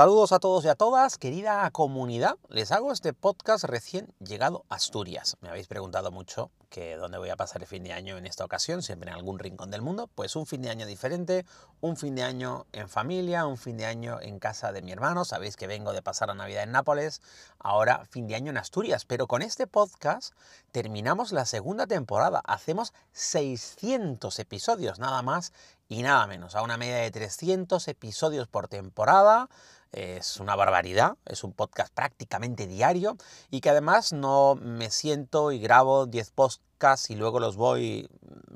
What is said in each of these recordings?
Saludos a todos y a todas, querida comunidad. Les hago este podcast recién llegado a Asturias. Me habéis preguntado mucho que dónde voy a pasar el fin de año en esta ocasión, siempre en algún rincón del mundo. Pues un fin de año diferente, un fin de año en familia, un fin de año en casa de mi hermano. Sabéis que vengo de pasar la Navidad en Nápoles, ahora fin de año en Asturias. Pero con este podcast terminamos la segunda temporada. Hacemos 600 episodios, nada más y nada menos, a una media de 300 episodios por temporada es una barbaridad, es un podcast prácticamente diario y que además no me siento y grabo 10 podcasts y luego los voy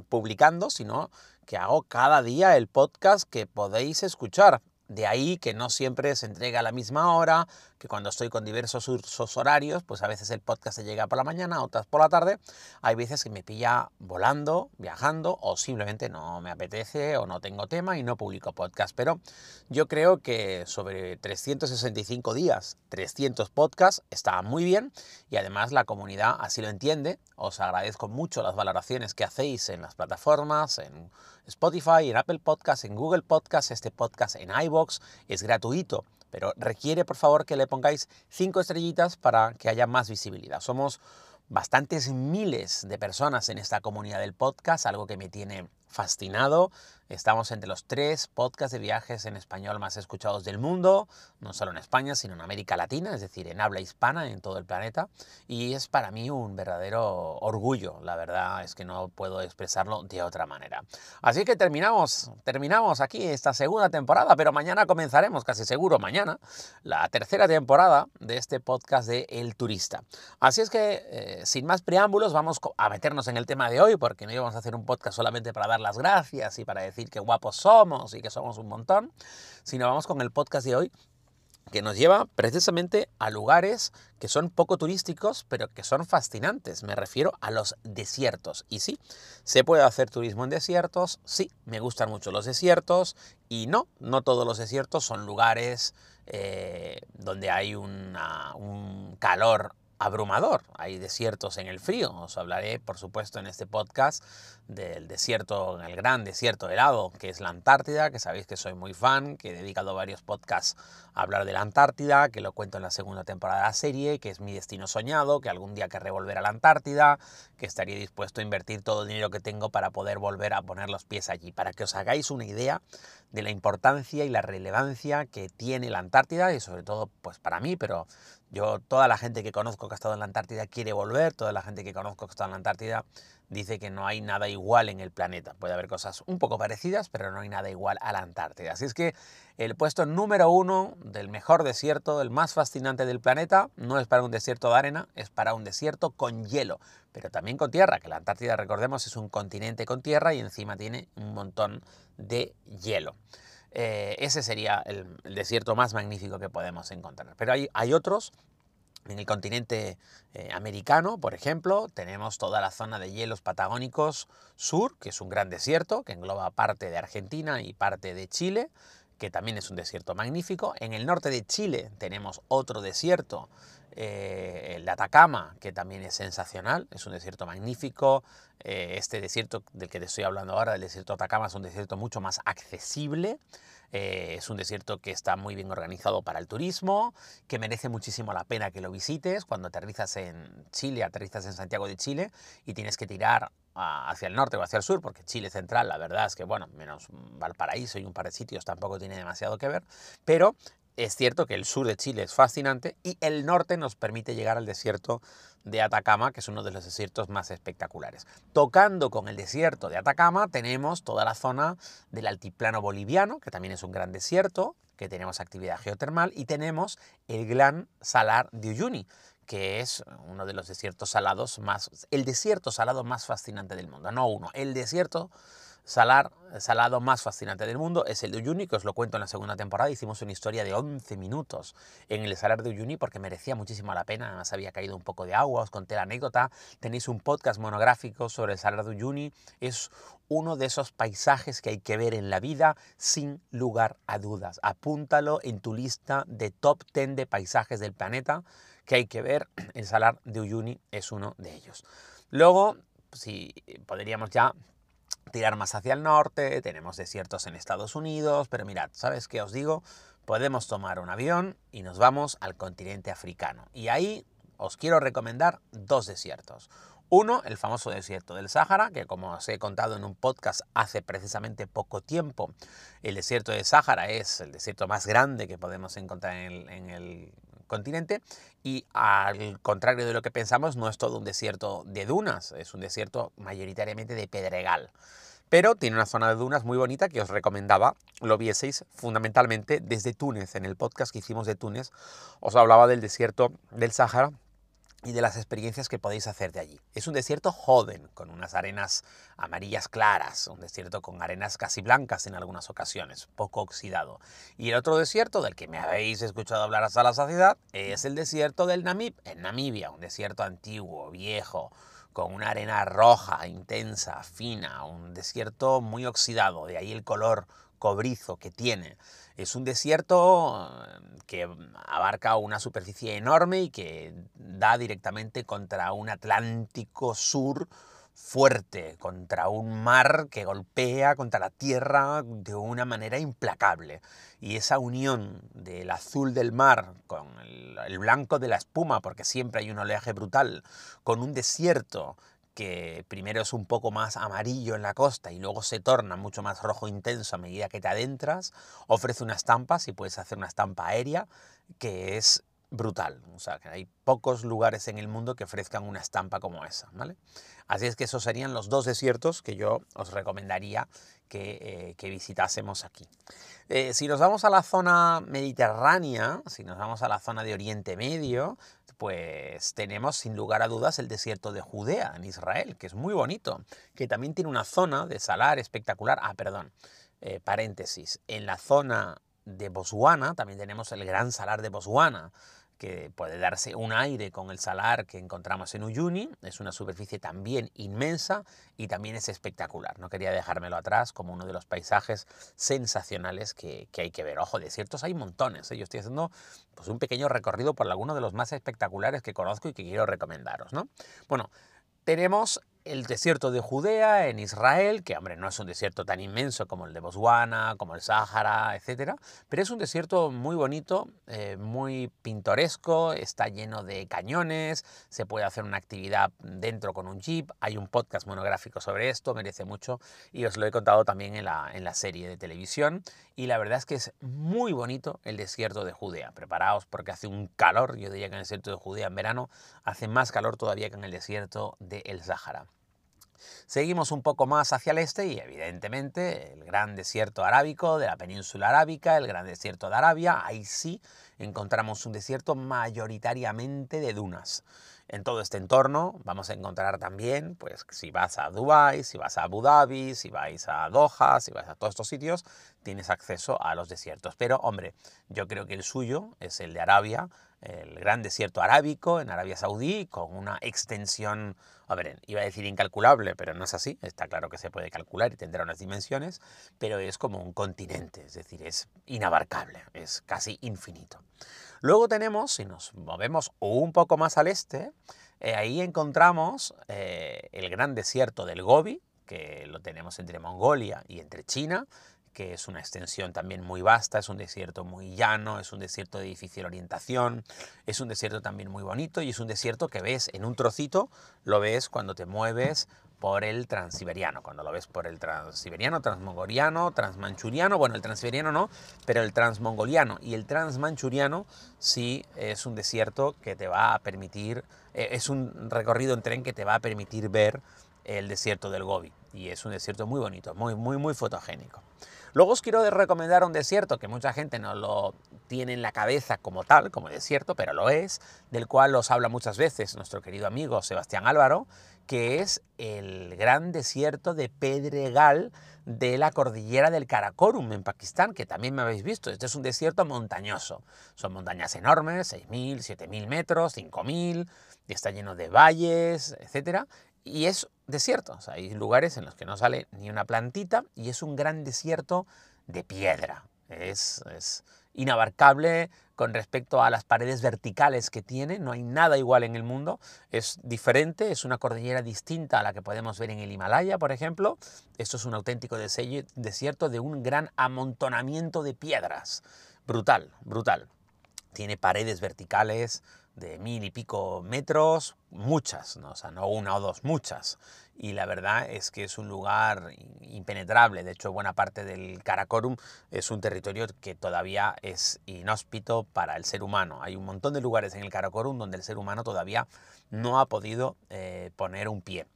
publicando, sino que hago cada día el podcast que podéis escuchar. De ahí que no siempre se entrega a la misma hora, que cuando estoy con diversos horarios, pues a veces el podcast se llega por la mañana, otras por la tarde. Hay veces que me pilla volando, viajando, o simplemente no me apetece o no tengo tema y no publico podcast. Pero yo creo que sobre 365 días, 300 podcasts, está muy bien y además la comunidad así lo entiende. Os agradezco mucho las valoraciones que hacéis en las plataformas, en Spotify, en Apple Podcasts, en Google Podcasts, este podcast en es gratuito pero requiere por favor que le pongáis cinco estrellitas para que haya más visibilidad. Somos bastantes miles de personas en esta comunidad del podcast, algo que me tiene fascinado. Estamos entre los tres podcasts de viajes en español más escuchados del mundo, no solo en España, sino en América Latina, es decir, en habla hispana en todo el planeta. Y es para mí un verdadero orgullo, la verdad es que no puedo expresarlo de otra manera. Así que terminamos, terminamos aquí esta segunda temporada, pero mañana comenzaremos, casi seguro mañana, la tercera temporada de este podcast de El Turista. Así es que, eh, sin más preámbulos, vamos a meternos en el tema de hoy, porque no íbamos a hacer un podcast solamente para dar las gracias y para decir qué guapos somos y que somos un montón, sino vamos con el podcast de hoy que nos lleva precisamente a lugares que son poco turísticos, pero que son fascinantes. Me refiero a los desiertos. Y sí, se puede hacer turismo en desiertos, sí, me gustan mucho los desiertos, y no, no todos los desiertos son lugares eh, donde hay un calor abrumador. Hay desiertos en el frío. Os hablaré, por supuesto, en este podcast del desierto, el gran desierto helado, que es la Antártida, que sabéis que soy muy fan, que he dedicado varios podcasts a hablar de la Antártida, que lo cuento en la segunda temporada de la serie, que es mi destino soñado, que algún día querré volver a la Antártida, que estaría dispuesto a invertir todo el dinero que tengo para poder volver a poner los pies allí, para que os hagáis una idea de la importancia y la relevancia que tiene la Antártida y sobre todo pues para mí, pero yo toda la gente que conozco que ha estado en la Antártida quiere volver, toda la gente que conozco que está en la Antártida dice que no hay nada igual en el planeta. Puede haber cosas un poco parecidas, pero no hay nada igual a la Antártida. Así es que el puesto número uno del mejor desierto, el más fascinante del planeta, no es para un desierto de arena, es para un desierto con hielo, pero también con tierra, que la Antártida, recordemos, es un continente con tierra y encima tiene un montón de hielo. Eh, ese sería el, desierto más magnífico que podemos encontrar. Pero hay, hay otros en el continente eh, americano, por ejemplo, tenemos toda la zona de hielos patagónicos sur, que es un gran desierto, que engloba parte de Argentina y parte de Chile, que también es un desierto magnífico. En el norte de Chile tenemos otro desierto, eh, el Atacama, que también es sensacional, es un desierto magnífico. Eh, este desierto del que te estoy hablando ahora, el desierto de Atacama, es un desierto mucho más accesible. Eh, es un desierto que está muy bien organizado para el turismo, que merece muchísimo la pena que lo visites. Cuando aterrizas en Chile, aterrizas en Santiago de Chile y tienes que tirar hacia el norte o hacia el sur, porque Chile central, la verdad es que, bueno, menos Valparaíso y un par de sitios tampoco tiene demasiado que ver, pero es cierto que el sur de Chile es fascinante y el norte nos permite llegar al desierto de Atacama, que es uno de los desiertos más espectaculares. Tocando con el desierto de Atacama tenemos toda la zona del altiplano boliviano, que también es un gran desierto, que tenemos actividad geotermal, y tenemos el gran salar de Uyuni, que es uno de los desiertos salados más, el desierto salado más fascinante del mundo, no uno, el desierto salar, salado más fascinante del mundo es el de Uyuni, que os lo cuento en la segunda temporada. Hicimos una historia de 11 minutos en el salar de Uyuni porque merecía muchísimo la pena. Además, había caído un poco de agua, os conté la anécdota. Tenéis un podcast monográfico sobre el salar de Uyuni. Es uno de esos paisajes que hay que ver en la vida sin lugar a dudas. Apúntalo en tu lista de top 10 de paisajes del planeta que hay que ver. El salar de Uyuni es uno de ellos. Luego, si podríamos ya tirar más hacia el norte, tenemos desiertos en Estados Unidos, pero mirad, ¿sabes qué os digo? Podemos tomar un avión y nos vamos al continente africano. Y ahí os quiero recomendar dos desiertos. Uno, el famoso desierto del Sáhara, que como os he contado en un podcast hace precisamente poco tiempo, el desierto del Sáhara es el desierto más grande que podemos encontrar en el, continente y al contrario de lo que pensamos, no es todo un desierto de dunas, es un desierto mayoritariamente de pedregal. Pero tiene una zona de dunas muy bonita que os recomendaba lo vieseis fundamentalmente desde Túnez. En el podcast que hicimos de Túnez os hablaba del desierto del Sáhara y de las experiencias que podéis hacer de allí. Es un desierto joven, con unas arenas amarillas claras, un desierto con arenas casi blancas en algunas ocasiones, poco oxidado. Y el otro desierto del que me habéis escuchado hablar hasta la saciedad es el desierto del Namib, en Namibia, un desierto antiguo, viejo, con una arena roja, intensa, fina, un desierto muy oxidado, de ahí el color cobrizo que tiene. Es un desierto eh, que abarca una superficie enorme y que da directamente contra un Atlántico sur fuerte, contra un mar que golpea contra la tierra de una manera implacable. Y esa unión del azul del mar con el, el blanco de la espuma, porque siempre hay un oleaje brutal, con un desierto que primero es un poco más amarillo en la costa y luego se torna mucho más rojo intenso a medida que te adentras, ofrece una estampa, si puedes hacer una estampa aérea, que es brutal. O sea, que hay pocos lugares en el mundo que ofrezcan una estampa como esa, ¿vale? Así es que esos serían los dos desiertos que yo os recomendaría que, eh, visitásemos aquí. Eh, si nos vamos a la zona mediterránea, si nos vamos a la zona de Oriente Medio, pues tenemos sin lugar a dudas el desierto de Judea en Israel, que es muy bonito, que también tiene una zona de salar espectacular. Ah, perdón, eh, paréntesis, en la zona de Botswana también tenemos el gran salar de Botswana, que puede darse un aire con el salar que encontramos en Uyuni. Es una superficie también inmensa y también es espectacular. No quería dejármelo atrás como uno de los paisajes sensacionales que, hay que ver. Ojo, desiertos hay montones. ¿eh? Yo estoy haciendo pues, un pequeño recorrido por algunos de los más espectaculares que conozco y que quiero recomendaros. ¿no? Bueno, tenemos el desierto de Judea en Israel, que hombre, no es un desierto tan inmenso como el de Botswana, como el Sáhara, etc. Pero es un desierto muy bonito, eh, muy pintoresco, está lleno de cañones, se puede hacer una actividad dentro con un jeep, hay un podcast monográfico sobre esto, merece mucho, y os lo he contado también en la, en la serie de televisión. Y la verdad es que es muy bonito el desierto de Judea. Preparaos porque hace un calor, yo diría que en el desierto de Judea en verano hace más calor todavía que en el desierto del Sáhara. Seguimos un poco más hacia el este y evidentemente el gran desierto arábico de la península arábica, el gran desierto de Arabia, ahí sí encontramos un desierto mayoritariamente de dunas. En todo este entorno vamos a encontrar también, pues si vas a Dubái, si vas a Abu Dhabi, si vais a Doha, si vas a todos estos sitios, tienes acceso a los desiertos. Pero hombre, yo creo que el suyo es el de Arabia, el gran desierto arábico en Arabia Saudí, con una extensión, a ver, iba a decir incalculable, pero no es así, está claro que se puede calcular y tendrá unas dimensiones, pero es como un continente, es decir, es inabarcable, es casi infinito. Luego tenemos, si nos movemos un poco más al este, eh, ahí encontramos eh, el gran desierto del Gobi, que lo tenemos entre Mongolia y entre China, que es una extensión también muy vasta, es un desierto muy llano, es un desierto de difícil orientación, es un desierto también muy bonito y es un desierto que ves en un trocito, lo ves cuando te mueves por el transiberiano, cuando lo ves por el transiberiano, transmongoliano, transmanchuriano, bueno, el transiberiano no, pero el transmongoliano y el transmanchuriano sí es un desierto que te va a permitir, eh, es un recorrido en tren que te va a permitir ver el desierto del Gobi. y es un desierto muy bonito, muy, muy, muy fotogénico. Luego os quiero recomendar un desierto que mucha gente no lo tiene en la cabeza como tal, como desierto, pero lo es, del cual os habla muchas veces nuestro querido amigo Sebastián Álvaro, que es el gran desierto de Pedregal de la cordillera del Karakorum en Pakistán, que también me habéis visto. Este es un desierto montañoso. Son montañas enormes, 6.000, 7.000 metros, 5.000, y está lleno de valles, etc. Y es desierto. hay lugares en los que no sale ni una plantita y es un gran desierto de piedra. Es, es inabarcable con respecto a las paredes verticales que tiene, no hay nada igual en el mundo, es diferente, es una cordillera distinta a la que podemos ver en el Himalaya, por ejemplo. Esto es un auténtico desierto de un gran amontonamiento de piedras. Brutal, brutal. Tiene paredes verticales, de mil y pico metros, muchas, ¿no? o sea, no una o dos, muchas. Y la verdad es que es un lugar impenetrable. De hecho, buena parte del Karakorum es un territorio que todavía es inhóspito para el ser humano. Hay un montón de lugares en el Karakorum donde el ser humano todavía no ha podido eh, poner un pie.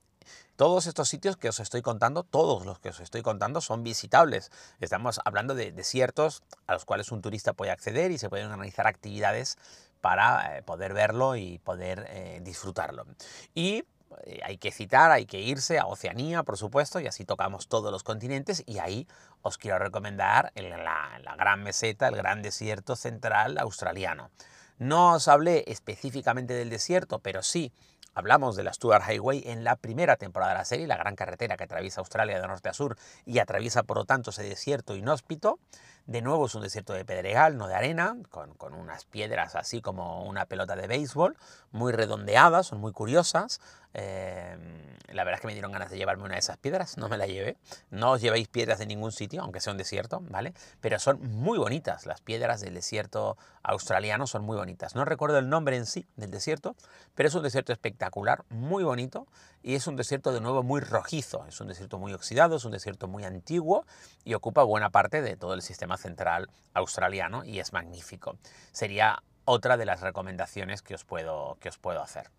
Todos estos sitios que os estoy contando, todos los que os estoy contando son visitables. Estamos hablando de desiertos a los cuales un turista puede acceder y se pueden organizar actividades para eh, poder verlo y poder eh, disfrutarlo. Y eh, hay que citar, hay que irse a Oceanía, por supuesto, y así tocamos todos los continentes y ahí os quiero recomendar la, la gran meseta, el gran desierto central australiano. No os hablé específicamente del desierto, pero sí Hablamos de la Stuart Highway en la primera temporada de la serie, la gran carretera que atraviesa Australia de norte a sur y atraviesa por lo tanto ese desierto inhóspito. De nuevo es un desierto de pedregal, no de arena, con, con unas piedras así como una pelota de béisbol, muy redondeadas, son muy curiosas. Em, la verdad es que me dieron ganas de llevarme una de esas piedras, no me la llevé. No os llevéis piedras de ningún sitio, aunque sea un desierto, ¿vale? Pero son muy bonitas, las piedras del desierto australiano son muy bonitas. No recuerdo el nombre en sí del desierto, pero es un desierto espectacular, muy bonito, y es un desierto de nuevo muy rojizo, es un desierto muy oxidado, es un desierto muy antiguo y ocupa buena parte de todo el sistema central australiano y es magnífico. Sería otra de las recomendaciones que os puedo, que os puedo hacer.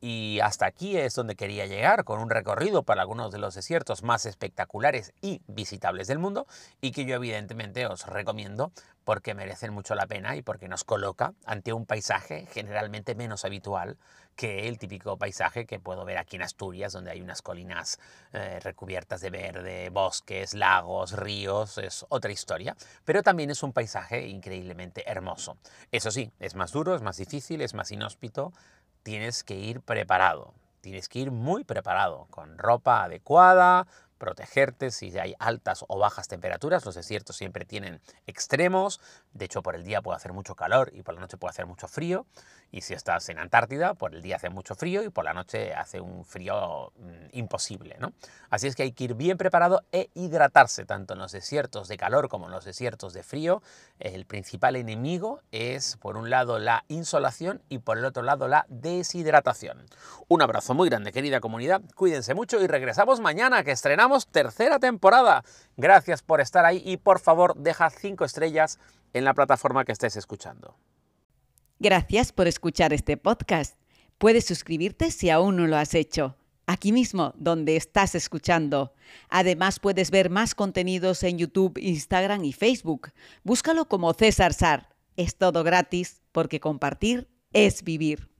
Y hasta aquí es donde quería llegar, con un recorrido para algunos de los desiertos más espectaculares y visitables del mundo, y que yo evidentemente os recomiendo porque merecen mucho la pena y porque nos coloca ante un paisaje generalmente menos habitual que el típico paisaje que puedo ver aquí en Asturias, donde hay unas colinas eh, recubiertas de verde, bosques, lagos, ríos, es otra historia, pero también es un paisaje increíblemente hermoso. Eso sí, es más duro, es más difícil, es más inhóspito, tienes que ir preparado. Tienes que ir muy preparado, con ropa adecuada, protegerte si hay altas o bajas temperaturas. Los desiertos siempre tienen extremos. De hecho, por el día puede hacer mucho calor y por la noche puede hacer mucho frío. Y si estás en Antártida, por el día hace mucho frío y por la noche hace un frío mm, imposible. ¿no? Así es que hay que ir bien preparado e hidratarse, tanto en los desiertos de calor como en los desiertos de frío. El principal enemigo es, por un lado, la insolación y por el otro lado, la deshidratación. Un abrazo muy grande, querida comunidad. Cuídense mucho y regresamos mañana que estrenamos tercera temporada. Gracias por estar ahí y por favor deja cinco estrellas en la plataforma que estés escuchando. Gracias por escuchar este podcast. Puedes suscribirte si aún no lo has hecho, aquí mismo donde estás escuchando. Además puedes ver más contenidos en YouTube, Instagram y Facebook. Búscalo como César Sar. Es todo gratis porque compartir es vivir.